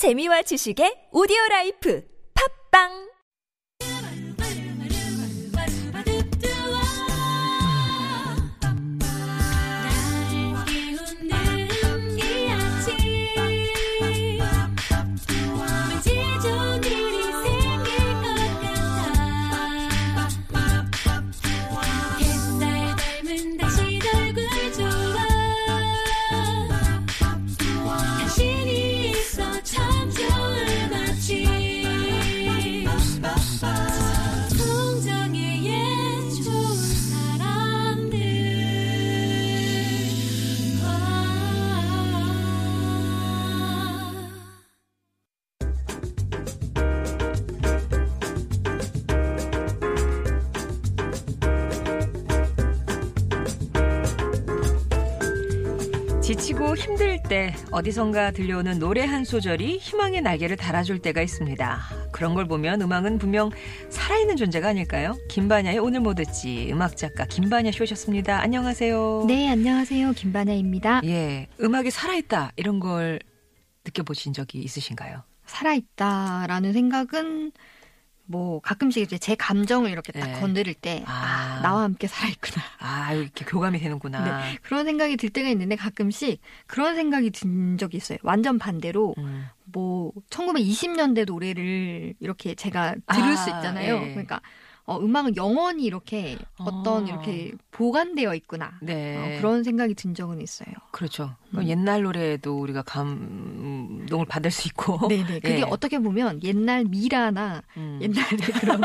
재미와 지식의 오디오 라이프. 팝빵 때 어디선가 들려오는 노래 한 소절이 희망의 날개를 달아줄 때가 있습니다. 그런 걸 보면 음악은 분명 살아있는 존재가 아닐까요? 김반야의 오늘 뭐 듣지 음악 작가 김반야 씨 오셨습니다. 안녕하세요. 네, 안녕하세요. 김반야입니다. 예, 음악이 살아있다 이런 걸 느껴보신 적이 있으신가요? 살아있다라는 생각은 뭐 가끔씩 이제 제 감정을 이렇게 딱 네. 건드릴 때, 아. 아, 나와 함께 살아있구나. 아 이렇게 교감이 되는구나. 네, 그런 생각이 들 때가 있는데 가끔씩 그런 생각이 든 적이 있어요. 완전 반대로 음. 뭐 1920년대 노래를 이렇게 제가 들을 아, 수 있잖아요. 예. 그러니까 어, 음악은 영원히 이렇게 어떤 어. 이렇게 보관되어 있구나. 네. 어, 그런 생각이 든 적은 있어요. 그렇죠. 음. 옛날 노래에도 우리가 감동을 받을 수 있고. 네네. 그게 예. 어떻게 보면 옛날 미라나 음. 옛날에 그런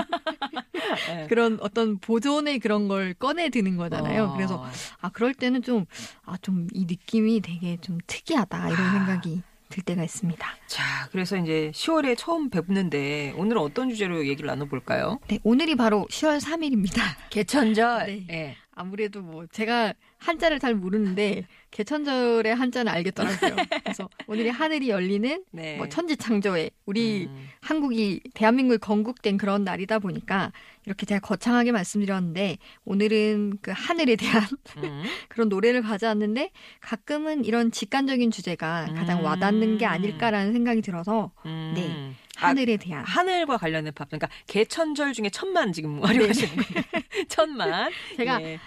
예. 그런 어떤 보존의 그런 걸 꺼내 드는 거잖아요. 어. 그래서 아 그럴 때는 좀 아 좀 이 느낌이 되게 좀 특이하다 이런 아. 생각이 들 때가 있습니다. 자, 그래서 이제 10월에 처음 뵙는데 오늘은 어떤 주제로 얘기를 나눠볼까요? 네, 오늘이 바로 10월 3일입니다. 개천절. 네. 예. 아무래도 뭐 제가 한자를 잘 모르는데 개천절의 한자는 알겠더라고요. 그래서 오늘이 하늘이 열리는 네. 뭐 천지창조에 우리 음. 한국이 대한민국이 건국된 그런 날이다 보니까 이렇게 제가 거창하게 말씀드렸는데 오늘은 그 하늘에 대한 음. 그런 노래를 가져왔는데 가끔은 이런 직관적인 주제가 가장 음. 와닿는 게 아닐까라는 생각이 들어서 음. 네. 아, 하늘에 대한 하늘과 관련된 밥. 그러니까 개천절 중에 천만 지금 활용하시는 거예요. 천만. 네. 제가 예.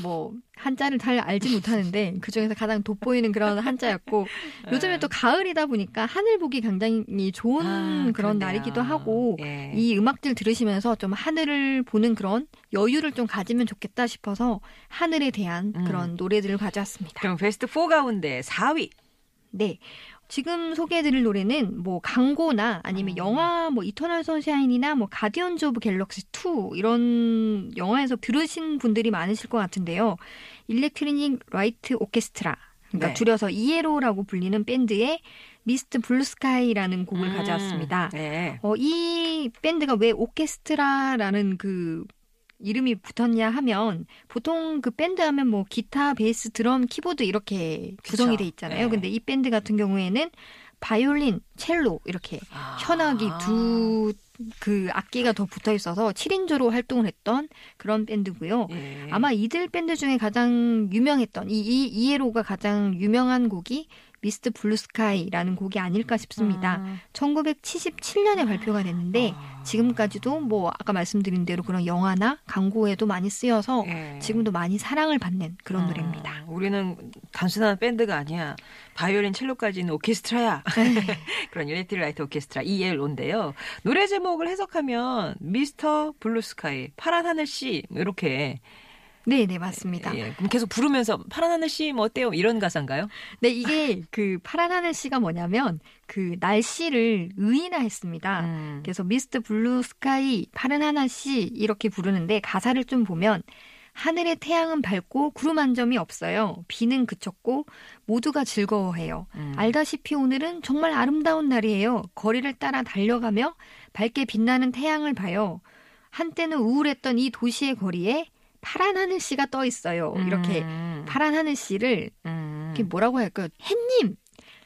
뭐 한자를 잘 알지 못하는데 그 중에서 가장 돋보이는 그런 한자였고 요즘에 예. 또 가을이다 보니까 하늘 보기 굉장히 좋은 아, 그런 그러네요. 날이기도 하고 예. 이 음악들 들으시면서 좀 하늘을 보는 그런 여유를 좀 가지면 좋겠다 싶어서 하늘에 대한 음. 그런 노래들을 가져왔습니다. 그럼 베스트 4 가운데 4위. 네. 지금 소개해드릴 노래는 뭐 광고나 아니면 음. 영화 뭐 이터널 선샤인이나 뭐 가디언즈 오브 갤럭시 2 이런 영화에서 들으신 분들이 많으실 것 같은데요. Electric Light Orchestra 그러니까 네. 줄여서 ELO라고 불리는 밴드의 Mr. Blue Sky라는 곡을 음. 가져왔습니다. 네. 어, 이 밴드가 왜 오케스트라라는 그 이름이 붙었냐 하면 보통 그 밴드 하면 뭐 기타, 베이스, 드럼, 키보드 이렇게 구성이. 돼 있잖아요. 네. 근데 이 밴드 같은 경우에는 바이올린, 첼로 이렇게 아. 현악이 두 그 악기가 더 붙어 있어서 7인조로 활동을 했던 그런 밴드고요. 예. 아마 이들 밴드 중에 가장 유명했던 이, 이 ELO가 가장 유명한 곡이 Mr. Blue Sky라는 곡이 아닐까 싶습니다. 아. 1977년에 발표가 됐는데 아. 지금까지도 뭐 아까 말씀드린 대로 그런 영화나 광고에도 많이 쓰여서 예. 지금도 많이 사랑을 받는 그런 아, 노래입니다. 우리는 단순한 밴드가 아니야. 바이올린, 첼로까지는 오케스트라야. 그런 Electric Light Orchestra ELO인데요. 노래 제목을 해석하면 Mr. Blue Sky, 파란 하늘 씨 이렇게 네, 네, 맞습니다. 예, 그럼 계속 부르면서 파란 하늘 씨 뭐 어때요? 이런 가사인가요? 네, 이게 그 파란 하늘 씨가 뭐냐면 그 날씨를 의인화했습니다. 음. 그래서 Mr. Blue Sky 파란 하늘 씨 이렇게 부르는데 가사를 좀 보면 하늘의 태양은 밝고 구름 한 점이 없어요. 비는 그쳤고 모두가 즐거워해요. 음. 알다시피 오늘은 정말 아름다운 날이에요. 거리를 따라 달려가며 밝게 빛나는 태양을 봐요. 한때는 우울했던 이 도시의 거리에 파란 하늘 씨가 떠 있어요. 이렇게 음. 파란 하늘 씨를 음. 이렇게 뭐라고 할까요? 햇님,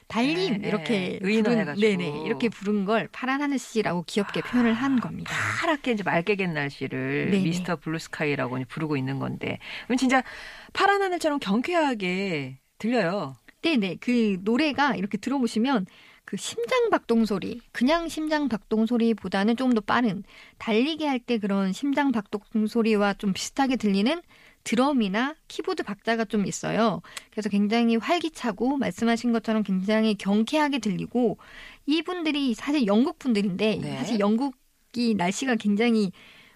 달님 네, 네. 이렇게 의인화해가지고. 부른 네네 이렇게 부른 걸 파란 하늘 씨라고 귀엽게 표현을 한 겁니다. 파랗게 이제 맑게 갠 날씨를 네네. Mr. Blue Sky라고 부르고 있는 건데, 그럼 진짜 파란 하늘처럼 경쾌하게 들려요. 네네 그 노래가 이렇게 들어보시면 그 심장 박동 소리, 그냥 심장 박동 소리보다는 좀더 빠른 달리기 할 때 그런 심장 박동 소리와 좀 비슷하게 들리는 드럼이나 키보드 박자가 좀 있어요. 그래서 굉장히 활기차고 말씀하신 것처럼 굉장히 경쾌하게 들리고 이분들이 사실 영국 분들인데 네. 사실 영국이 날씨가 굉장히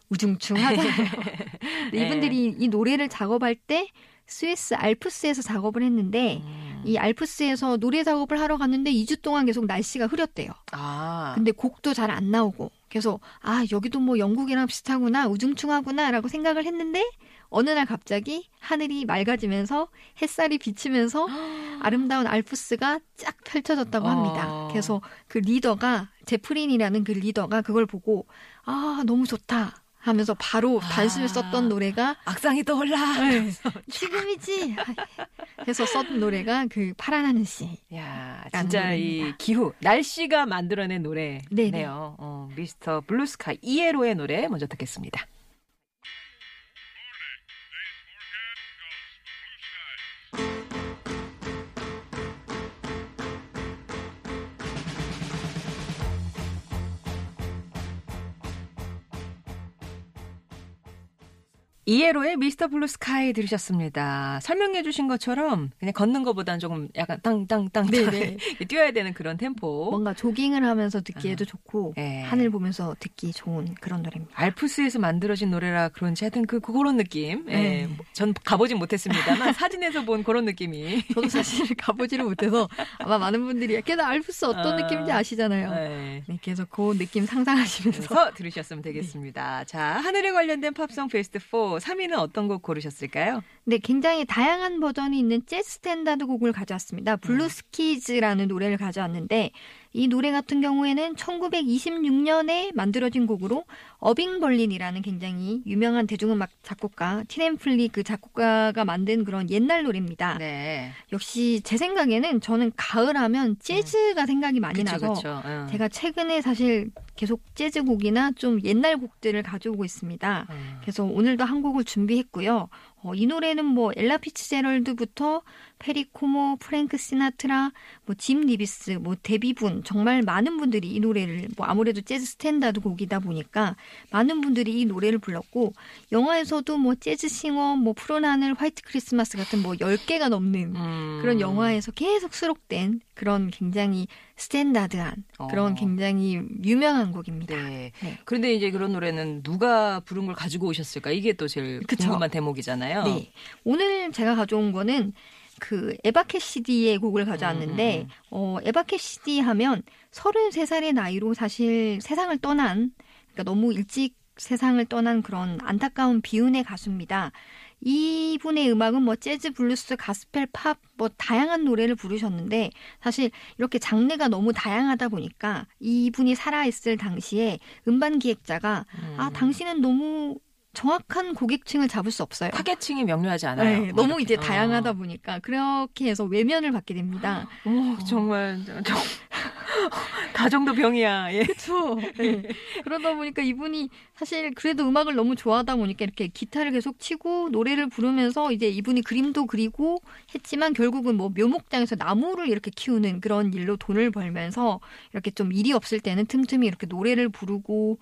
우중충하잖아요. 근데 네. 이분들이 이 노래를 작업할 때 스위스 알프스에서 작업을 했는데 음. 이 알프스에서 노래 작업을 하러 갔는데 2주 동안 계속 날씨가 흐렸대요. 아. 근데 곡도 잘 안 나오고 그래서 아 여기도 뭐 영국이랑 비슷하구나 우중충하구나라고 생각을 했는데 어느 날 갑자기 하늘이 맑아지면서 햇살이 비치면서 아름다운 알프스가 쫙 펼쳐졌다고 합니다. 어. 그래서 그 리더가 제프 린이라는 그 리더가 그걸 보고 아 너무 좋다 하면서 바로 단숨에 아. 썼던 노래가 악상이 떠올라. 네. 지금이지 해서 썼던 노래가 그 파란 하늘 씨. 야, 진짜 이 노래입니다. 기후, 날씨가 만들어낸 노래네요. 어, Mr. Blue Sky ELO의 노래 먼저 듣겠습니다. ELO의 Mr. Blue Sky 들으셨습니다. 설명해 주신 것처럼 그냥 걷는 것보다는 조금 약간 땅땅땅 네네. 뛰어야 되는 그런 템포. 뭔가 조깅을 하면서 듣기에도 좋고 네. 하늘 보면서 듣기 좋은 그런 노래입니다. 알프스에서 만들어진 노래라 그런지 하여튼 그 그런 느낌. 예, 네. 뭐 전 가보진 못했습니다만 사진에서 본 그런 느낌이. 저도 사실 가보지를 못해서 아마 많은 분들이 걔나 알프스 어떤 아, 느낌인지 아시잖아요. 네. 네, 그래서 그 느낌 상상하시면서 들으셨으면 되겠습니다. 자, 하늘에 관련된 팝송 베스트 4 3위는 어떤 곡 고르셨을까요? 네, 굉장히 다양한 버전이 있는 재즈 스탠다드 곡을 가져왔습니다. Blue Skies라는 노래를 가져왔는데 이 노래 같은 경우에는 1926년에 만들어진 곡으로 어빙 벌린이라는 굉장히 유명한 대중음악 작곡가 Tin Pan Alley 그 작곡가가 만든 그런 옛날 노래입니다. 네. 역시 제 생각에는 저는 가을 하면 재즈가 생각이 많이 그쵸, 나서 그쵸. 응. 제가 최근에 사실 계속 재즈 곡이나 좀 옛날 곡들을 가져오고 있습니다. 음. 그래서 오늘도 한 곡을 준비했고요. 어, 이 노래는 뭐 엘라 피츠제럴드부터 페리 코모, 프랭크 시나트라, 뭐 짐 리브스, 뭐 데비 분 정말 많은 분들이 이 노래를 뭐 아무래도 재즈 스탠다드 곡이다 보니까 많은 분들이 이 노래를 불렀고 영화에서도 뭐 재즈 싱어, 뭐 푸른 하늘, 화이트 크리스마스 같은 뭐 10개가 넘는 음. 그런 영화에서 계속 수록된 그런 굉장히 스탠다드한 그런 어. 굉장히 유명한 곡입니다. 네. 네. 그런데 이제 그런 노래는 누가 부른 걸 가지고 오셨을까? 이게 또 제일 그쵸. 궁금한 대목이잖아요. 네. 오늘 제가 가져온 거는 그 에바 캐시디의 곡을 가져왔는데 음, 음, 어 에바 캐시디 하면 33살의 나이로 사실 세상을 떠난 그러니까 너무 일찍 세상을 떠난 그런 안타까운 비운의 가수입니다. 이분의 음악은 뭐 재즈, 블루스, 가스펠, 팝, 뭐 다양한 노래를 부르셨는데 사실 이렇게 장르가 너무 다양하다 보니까 이분이 살아있을 당시에 음반 기획자가 음. 아 당신은 너무 정확한 고객층을 잡을 수 없어요. 타겟층이 명료하지 않아요. 네, 너무 이렇게. 이제 다양하다 어. 보니까 그렇게 해서 외면을 받게 됩니다. 어머, 정말 저- 저- 다 정도 병이야. 예. 그렇죠. 그러다 보니까 이분이 사실 그래도 음악을 너무 좋아하다 보니까 이렇게 기타를 계속 치고 노래를 부르면서 이제 이분이 그림도 그리고 했지만 결국은 뭐 묘목장에서 나무를 이렇게 키우는 그런 일로 돈을 벌면서 이렇게 좀 일이 없을 때는 틈틈이 이렇게 노래를 부르고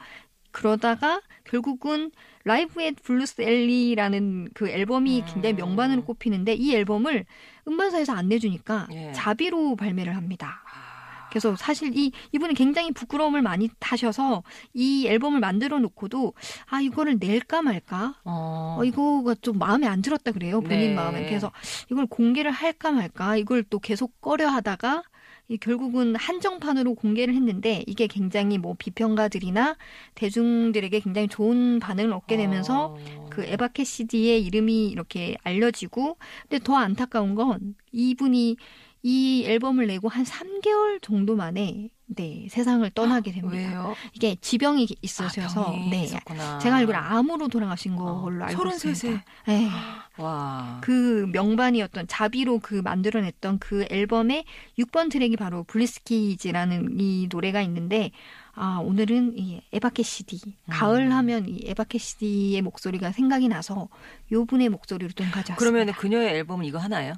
그러다가 결국은 Live at Blues Alley라는 그 앨범이 굉장히 명반으로 꼽히는데 이 앨범을 음반사에서 안 내주니까 예. 자비로 발매를 합니다. 아, 그래서 사실 이 이분이 굉장히 부끄러움을 많이 타셔서 이 앨범을 만들어 놓고도 아 이거를 낼까 말까 어. 어, 이거가 좀 마음에 안 들었다 그래요 본인 네. 마음에 그래서 이걸 공개를 할까 말까 이걸 또 계속 꺼려하다가 이 결국은 한정판으로 공개를 했는데 이게 굉장히 뭐 비평가들이나 대중들에게 굉장히 좋은 반응을 얻게 되면서 어. 그 에바 캐시디의 이름이 이렇게 알려지고 근데 더 안타까운 건 이분이 이 앨범을 내고 한 3개월 정도 만에 네 세상을 떠나게 됩니다. 왜요? 이게 지병이 아, 있으셔서 병이 네 있었구나. 제가 알기로 암으로 돌아가신 어, 걸로 알고 33 세. 있습니다. 네. 와. 그 명반이었던 자비로 그 만들어냈던 그 앨범의 6번 트랙이 바로 Blue Skies라는 이 노래가 있는데 아 오늘은 이 에바 캐시디 음. 가을 하면 이 에바 캐시디의 목소리가 생각이 나서 요 분의 목소리로 좀 가져왔습니다. 그러면 그녀의 앨범은 이거 하나예요?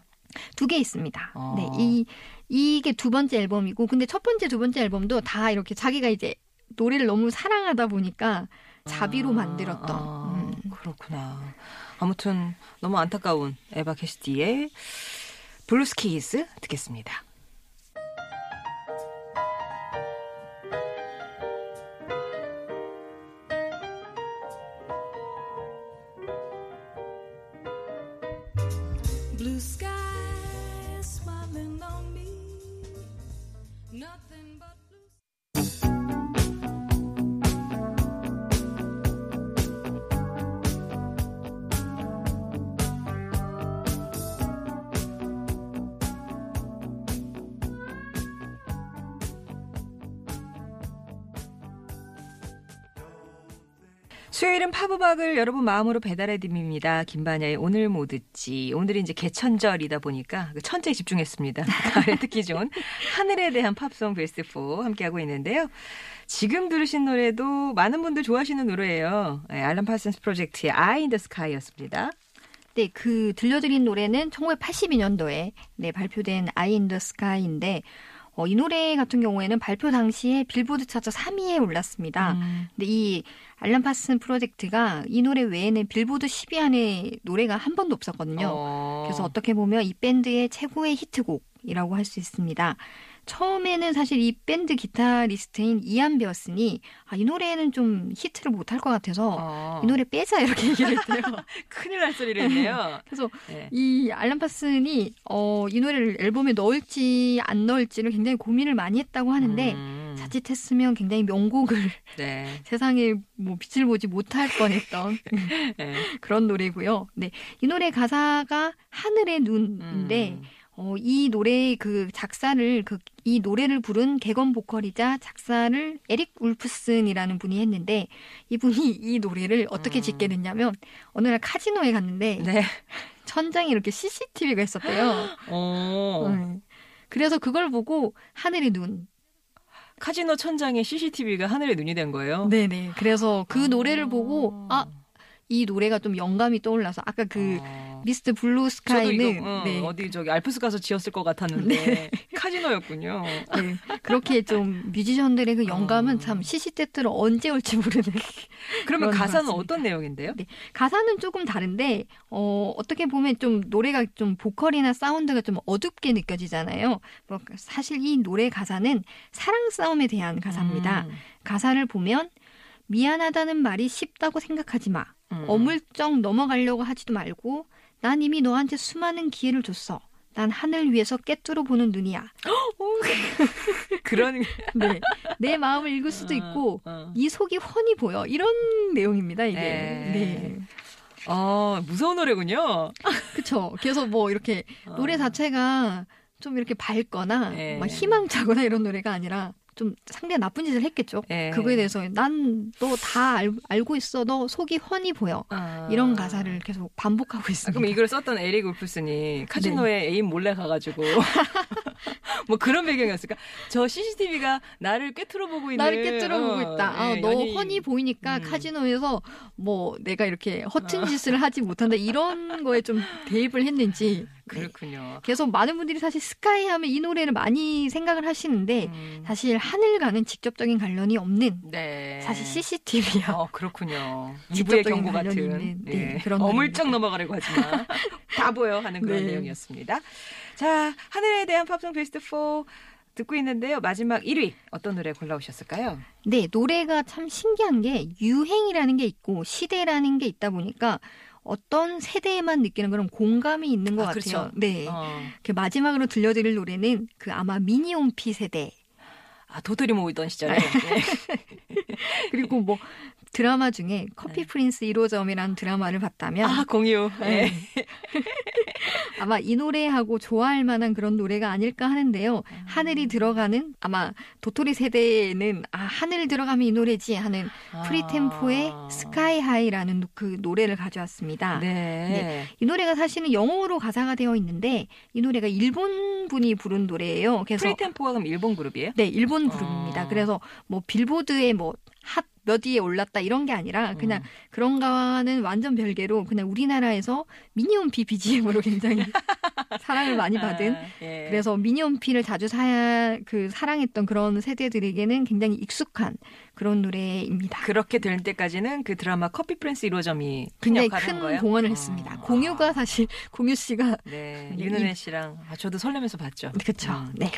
두 개 있습니다. 어. 네, 이 이게 두 번째 앨범이고 근데 첫 번째 두 번째 앨범도 다 이렇게 자기가 이제 노래를 너무 사랑하다 보니까 자비로 아, 만들었던 아, 음. 그렇구나. 아무튼 너무 안타까운 에바 캐시디의 블루스키즈 듣겠습니다. 수요일은 팝음악을 여러분 마음으로 배달해 드립니다. 김반야의 오늘 뭐 듣지. 오늘이 이제 개천절이다 보니까 그 천재에 집중했습니다. 가을에 듣기 좋은 하늘에 대한 팝송 베스트 4 함께하고 있는데요. 지금 들으신 노래도 많은 분들 좋아하시는 노래예요. 네, 알람 파슨스 프로젝트의 in the Sky였습니다. 네, 그 들려드린 노래는 1982년도에 네, 발표된 I in the Sky인데 어, 이 노래 같은 경우에는 발표 당시에 빌보드 차트 3위에 올랐습니다. 음. 근데 이 알란 파슨 프로젝트가 이 노래 외에는 빌보드 10위 안에 노래가 한 번도 없었거든요. 어. 그래서 어떻게 보면 이 밴드의 최고의 히트곡이라고 할 수 있습니다. 처음에는 사실 이 밴드 기타리스트인 이안 베어슨이 아, 이 노래는 좀 히트를 못할 것 같아서 어. 이 노래 빼자 이렇게 얘기를 했대요. 큰일 날 소리를 했네요. 그래서 네. 이 알란 파슨이 어, 이 노래를 앨범에 넣을지 안 넣을지를 굉장히 고민을 많이 했다고 하는데 음. 자칫했으면 굉장히 명곡을 네. 세상에 뭐 빛을 보지 못할 뻔했던 네. 그런 노래고요. 네, 이 노래 가사가 하늘의 눈인데 음. 어, 이 노래 그 작사를 그 이 노래를 부른 개건 보컬이자 작사를 에릭 울프슨이라는 분이 했는데 이분이 이 노래를 어떻게 음. 짓게 됐냐면 어느 날 카지노에 갔는데 네. 천장에 이렇게 CCTV가 있었대요. 어. 네. 그래서 그걸 보고 하늘의 눈. 카지노 천장에 CCTV가 하늘의 눈이 된 거예요. 네네. 그래서 그 노래를 어. 보고 아 이 노래가 좀 영감이 떠올라서 아까 그 어. Mr. Blue Sky는 이거 어, 네. 어디 저기 알프스 가서 지었을 것 같았는데 카지노였군요. 네. 그렇게 좀 뮤지션들의 그 영감은 어. 참 시시때때로 언제 올지 모르는. 그러면 가사는. 어떤 내용인데요? 네. 가사는 조금 다른데 어 어떻게 보면 좀 노래가 좀 보컬이나 사운드가 좀 어둡게 느껴지잖아요. 뭐 사실 이 노래 가사는 사랑 싸움에 대한 가사입니다. 음. 가사를 보면 미안하다는 말이 쉽다고 생각하지 마. 음. 어물쩍 넘어가려고 하지도 말고 난 이미 너한테 수많은 기회를 줬어. 난 하늘 위에서 깨뚫어 보는 눈이야. 그런 네. 내 마음을 읽을 수도 어, 있고 어. 네 속이 훤히 보여. 이런 내용입니다, 이게. 네. 네. 어, 무서운 노래군요. 그쵸. 그래서 뭐 이렇게 어. 노래 자체가 좀 이렇게 밝거나 네. 막 희망차거나 이런 노래가 아니라 좀 상대가 나쁜 짓을 했겠죠. 네. 그거에 대해서 난 너 다 알고 있어. 너 속이 훤히 보여. 아. 이런 가사를 계속 반복하고 아, 있습니다. 그럼 이걸 썼던 에릭 울프슨이 카지노에 애인 몰래 가가지고 뭐 그런 배경이었을까? 저 CCTV가 나를 꿰뚫어 보고 있는 나를 꿰뚫어 보고 어, 있다. 아, 예, 너 연예인. 훤히 보이니까 음. 카지노에서 뭐 내가 이렇게 허튼 짓을 하지 못한다. 이런 거에 좀 대입을 했는지. 네. 그렇군요. 그래서 많은 분들이 사실 스카이 하면 이 노래를 많이 생각을 하시는데 음. 사실 하늘과는 직접적인 관련이 없는 네. 사실 CCTV야. 어, 그렇군요. 2부의 경고 같은 있는, 네, 예. 그런 어물쩍 노래입니다. 넘어가려고 하지 마. 다 보여 하는 그런 네. 내용이었습니다. 자, 하늘에 대한 팝송 베스트 4 듣고 있는데요. 마지막 1위 어떤 노래 골라오셨을까요? 네, 노래가 참 신기한 게 유행이라는 게 있고 시대라는 게 있다 보니까 어떤 세대에만 느끼는 그런 공감이 있는 것 아, 같아요. 그렇죠. 네. 어. 그 마지막으로 들려드릴 노래는 그 아마 미니홈피 세대 아, 도토리 모이던 시절에. 네. 예. 그리고 뭐 드라마 중에 커피 프린스 1호점이라는 드라마를 봤다면 네. 아, 공유. 네. 예. 아마 이 노래하고 좋아할 만한 그런 노래가 아닐까 하는데요. 음. 하늘이 들어가는 아마 도토리 세대에는 아 하늘 들어가면 이 노래지 하는 프리템포의 아. Sky High라는 그 노래를 가져왔습니다. 네. 이 노래가 사실은 영어로 가사가 되어 있는데 이 노래가 일본 분이 부른 노래예요. 그래서 프리템포가 그럼 일본 그룹이에요? 네, 일본 그룹입니다. 어. 그래서 뭐 빌보드의 뭐핫 몇 위에 올랐다 이런 게 아니라 그냥 음. 그런 거와는 완전 별개로 그냥 우리나라에서 미니홈피 BGM으로 굉장히 사랑을 많이 받은 아, 예. 그래서 미니홈피를 자주 사, 그 사랑했던 그런 세대들에게는 굉장히 익숙한 그런 노래입니다. 그렇게 될 때까지는 그 드라마 커피 프린스 1호점이 굉장히 큰 거예요? 공헌을 어. 했습니다. 공유가 사실 공유 씨가 네, 네, 윤은혜 이- 씨랑 아, 저도 설레면서 봤죠. 음. 네.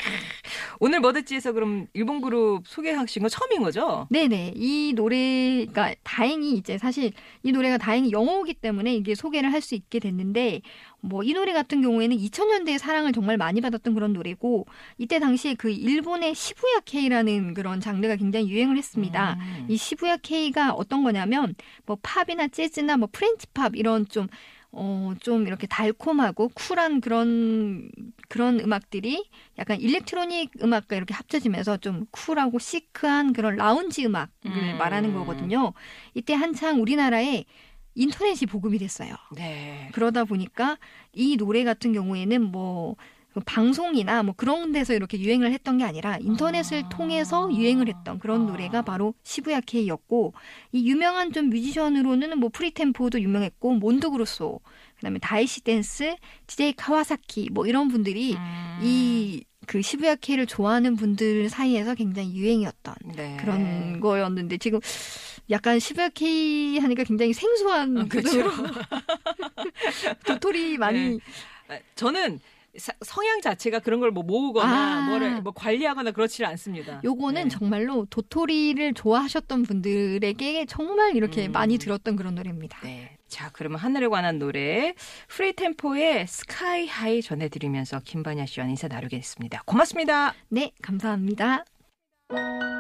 오늘 머드지에서 그럼 일본 그룹 소개하신 건 처음인 거죠? 네네. 이 노래가 다행히 이제 사실 이 노래가 다행히 영어이기 때문에 이게 소개를 할 수 있게 됐는데 뭐 이 노래 같은 경우에는 2000년대에 사랑을 정말 많이 받았던 그런 노래고 이때 당시에 그 일본의 시부야계라는 그런 장르가 굉장히 유행을 했습니다. 음. 이 시부야계가 어떤 거냐면 뭐 팝이나 재즈나 뭐 프렌치 팝 이런 좀 어, 좀 이렇게 달콤하고 쿨한 그런, 그런 음악들이 약간 일렉트로닉 음악과 이렇게 합쳐지면서 좀 쿨하고 시크한 그런 라운지 음악을 음. 말하는 거거든요. 이때 한창 우리나라에 인터넷이 보급이 됐어요. 네. 그러다 보니까 이 노래 같은 경우에는 뭐 방송이나 뭐 그런 데서 이렇게 유행을 했던 게 아니라 인터넷을 아. 통해서 유행을 했던 그런 아. 노래가 바로 시부야계였고 이 유명한 좀 뮤지션으로는 뭐 프리템포도 유명했고 몬도그로소 그다음에 다이시 댄스, DJ 카와사키 뭐 이런 분들이 음. 이그 시부야계를 좋아하는 분들 사이에서 굉장히 유행이었던 네. 그런 거였는데 지금 약간 시부야계 하니까 굉장히 생소한 어, 그렇죠. 그런 도토리 많이 네. 아, 저는 사- 성향 자체가 그런 걸 뭐 모으거나 아. 뭐를 뭐 관리하거나 그렇지는 않습니다. 요거는 네. 정말로 도토리를 좋아하셨던 분들에게 정말 이렇게 음. 많이 들었던 그런 노래입니다. 네. 자, 그러면 하늘에 관한 노래 프리템포의 Sky High 전해 드리면서 김반야 씨와 인사 나누겠습니다. 고맙습니다. 네, 감사합니다. 내